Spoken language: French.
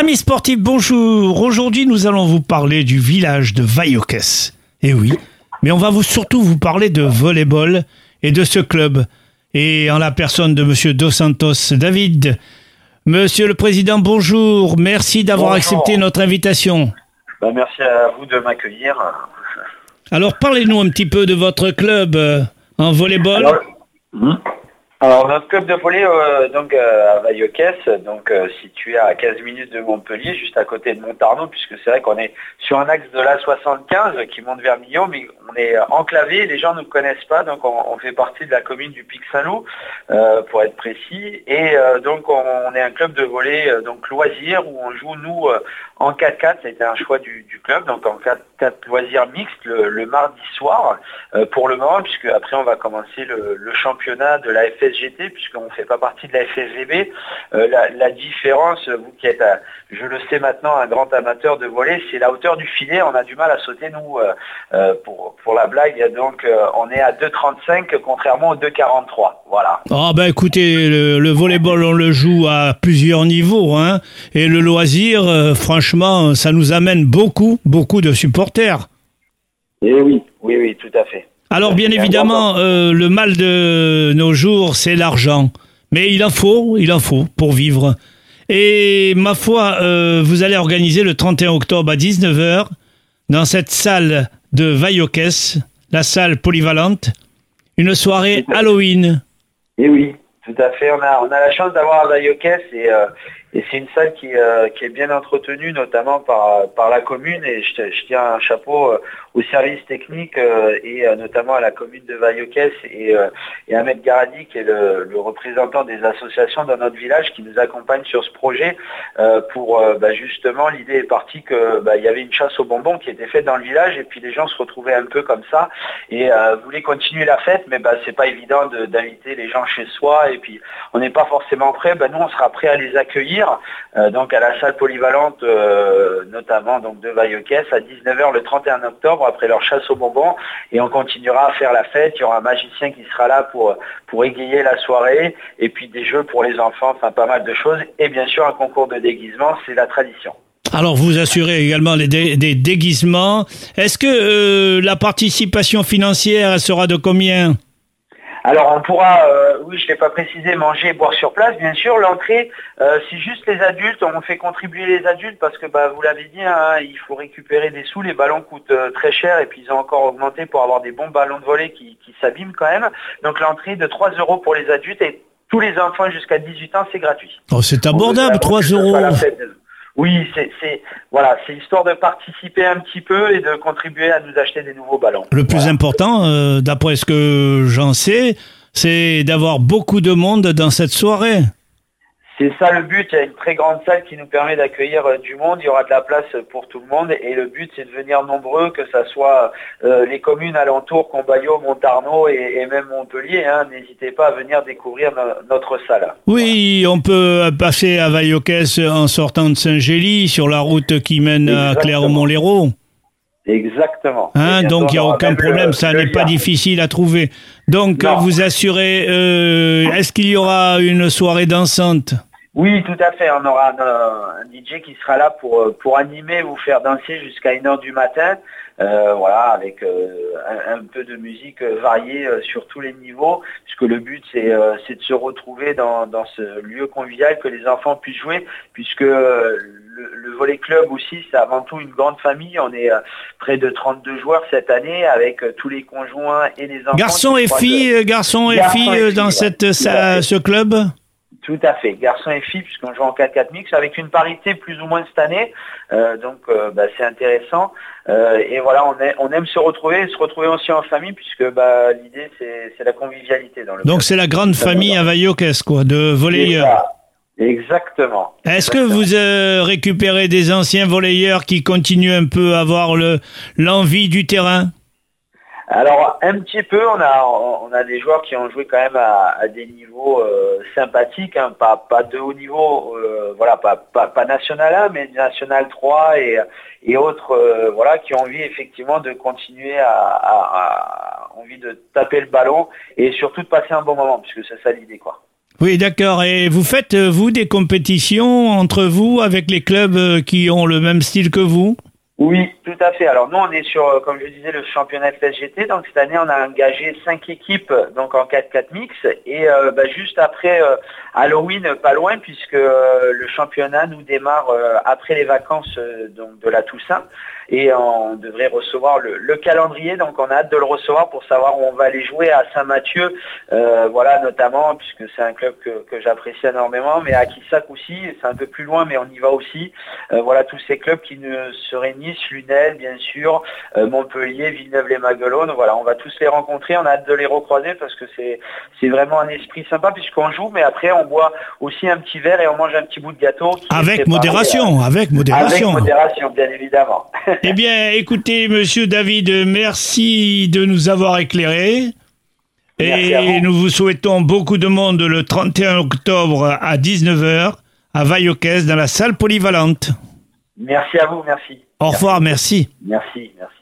Amis sportifs, bonjour. Aujourd'hui, nous allons vous parler du village de Vaillocques. Eh oui, mais on va vous surtout vous parler de volleyball et de ce club. Et en la personne de Monsieur Dos Santos David. Monsieur le Président, bonjour. Merci d'avoir accepté notre invitation. Bah, merci à vous de m'accueillir. Alors, parlez-nous un petit peu de votre club euh, en volleyball. Alors, Hmm. Alors, notre club de volley euh, donc euh, à Vaillocques, donc euh, situé à 15 minutes de Montpellier, juste à côté de Montarno, puisque c'est vrai qu'on est sur un axe de la 75 qui monte vers Millau, mais on est enclavé, les gens ne nous connaissent pas, donc on, fait partie de la commune du Pic Saint-Loup, pour être précis, et donc on, est un club de volley donc loisir où on joue nous en 4-4, ça a été un choix du, club, donc en 4-4 loisirs mixtes le, mardi soir pour le moment, puisque après on va commencer le, le championnat de la Puisqu'on ne fait pas partie de la FSGB. Euh, la, la différence, vous qui êtes, euh, je le sais maintenant, un grand amateur de volley, c'est la hauteur du filet. On a du mal à sauter, nous, euh, euh, pour, pour la blague. Donc euh, on est à 2,35 contrairement aux 2,43. Voilà. Ah ben écoutez, le, le volleyball on le joue à plusieurs niveaux, hein, et le loisir, euh, franchement, ça nous amène beaucoup, beaucoup de supporters. Et oui, oui, oui, tout à fait. Alors bien évidemment, euh, le mal de nos jours, c'est l'argent, mais il en faut, il en faut pour vivre. Et ma foi, euh, vous allez organiser le 31 octobre à 19h dans cette salle de Vaillocques, la salle polyvalente, une soirée Halloween. Et oui, tout à fait. On a, on a la chance d'avoir à Vaillocques et, euh, et c'est une salle qui, euh, qui est bien entretenue, notamment par, la commune. Et je, tiens un chapeau euh, au service technique euh, et notamment à la commune de Vaillocques et, et Ahmed Garadi, qui est le, représentant des associations dans notre village, qui nous accompagne sur ce projet. pour bah, justement, l'idée est partie que bah, y avait une chasse aux bonbons qui était faite dans le village et puis les gens se retrouvaient un peu comme ça et voulaient continuer la fête, mais bah, c'est pas évident de- d'inviter les gens chez soi et puis on n'est pas forcément prêt. Bah, nous, on sera prêt à les accueillir euh, donc à la salle polyvalente, euh, notamment donc de Vaillocques à 19h le 31 octobre après leur chasse aux bonbons et on continuera à faire la fête. Il y aura un magicien qui sera là pour pour égayer la soirée et puis des jeux pour les enfants, enfin pas mal de choses et bien sûr un concours de déguisement, c'est la tradition. Alors vous assurez également les des déguisements. Est-ce que euh, la participation financière sera de combien? Alors on pourra, euh, oui je ne l'ai pas précisé, manger et boire sur place. Bien sûr, l'entrée, euh, c'est juste les adultes. On fait contribuer les adultes parce que bah, vous l'avez dit, hein, il faut récupérer des sous. Les ballons coûtent euh, très cher et puis ils ont encore augmenté pour avoir des bons ballons de volley qui, qui s'abîment quand même. Donc l'entrée de 3 euros pour les adultes et tous les enfants jusqu'à 18 ans, c'est gratuit. Oh, C'est abordable, vraiment 3 que ce soit euros. Oui, c'est c'est- voilà, c'est histoire de participer un petit peu et de contribuer à nous acheter des nouveaux ballons. Le plus Voilà. important, euh, d'après ce que j'en sais, c'est d'avoir beaucoup de monde dans cette soirée. C'est ça le but, il y a une très grande salle qui nous permet d'accueillir euh, du monde, il y aura de la place pour tout le monde et le but c'est de venir nombreux, que ça soit euh, les communes alentours, Combaillot, Montarno et, et même Montpellier, hein. n'hésitez pas à venir découvrir no- notre salle. Oui, on peut passer à Vaillocques en sortant de Saint-Gély sur la route qui mène à Exactement. Clermont-Lérault. Exactement. Hein, donc il n'y a aucun problème, le- ça n'est pas difficile à trouver. Donc Non. vous assurez, euh, est-ce qu'il y aura une soirée dansante? Oui, tout à fait. On aura un, un DJ qui sera là pour, euh, pour animer, vous faire danser jusqu'à 1h du matin. Euh, voilà, avec euh, un, un peu de musique euh, variée euh, sur tous les niveaux, puisque le but c'est euh, de se retrouver dans, dans ce lieu convivial, que les enfants puissent jouer, puisque euh, le, le volley club aussi c'est avant tout une grande famille. On est euh, près de 32 joueurs cette année, avec euh, tous les conjoints et les enfants. Garçons et filles, euh, garçons et Garçons filles et euh, filles, dans ouais. ce club? Tout à fait, garçons et filles, puisqu'on joue en 4-4 mix, avec une parité plus ou moins cette année, Euh, donc euh, bah, c'est intéressant. Euh, et voilà, on, est- on aime se retrouver, et se retrouver aussi en famille, puisque bah, l'idée c'est la convivialité dans le Donc c'est la grande famille à Vaillocques, quoi, de volleyeurs. Exactement. Est-ce que vous récupérez des anciens volleyeurs qui continuent un peu à avoir le l'envie du terrain? Alors un petit peu, on a on a des joueurs qui ont joué quand même à, des niveaux euh, sympathiques, hein, pas pas de haut niveau, euh, voilà, pas, pas national 1, mais national 3 et et autres, euh, voilà, qui ont envie effectivement de continuer à, à- envie de taper le ballon et surtout de passer un bon moment, puisque c'est ça l'idée quoi. Oui, d'accord. Et vous faites, vous, des compétitions entre vous avec les clubs qui ont le même style que vous? Oui, tout à fait. Alors nous, on est sur, euh, comme je disais, le championnat FSGT. Donc cette année, on a engagé cinq équipes donc en 4-4 mix. Et euh, bah, juste après euh, Halloween, pas loin, puisque le championnat nous démarre après les vacances donc de la Toussaint. Et on devrait recevoir le, le calendrier. Donc on a hâte de le recevoir pour savoir où on va aller jouer à Saint-Mathieu. Voilà, notamment, puisque c'est un club que, j'apprécie énormément. Mais à Quissac aussi, c'est un peu plus loin, mais on y va aussi. Voilà, tous ces clubs qui ne seraient Nice, Lunel, bien sûr, euh, Montpellier, Villeneuve-les-Maguelones. Voilà, on va tous les rencontrer. On a hâte de les recroiser parce que c'est c'est vraiment un esprit sympa puisqu'on joue, mais après on boit aussi un petit verre et on mange un petit bout de gâteau. Avec modération, avec euh, modération. Avec modération, bien évidemment. Eh bien, écoutez, monsieur David, merci de nous avoir éclairés. Et nous vous souhaitons beaucoup de monde le 31 octobre à 19h à Vaillocès dans la salle polyvalente. Merci à vous, merci. Au revoir, merci. Merci, merci.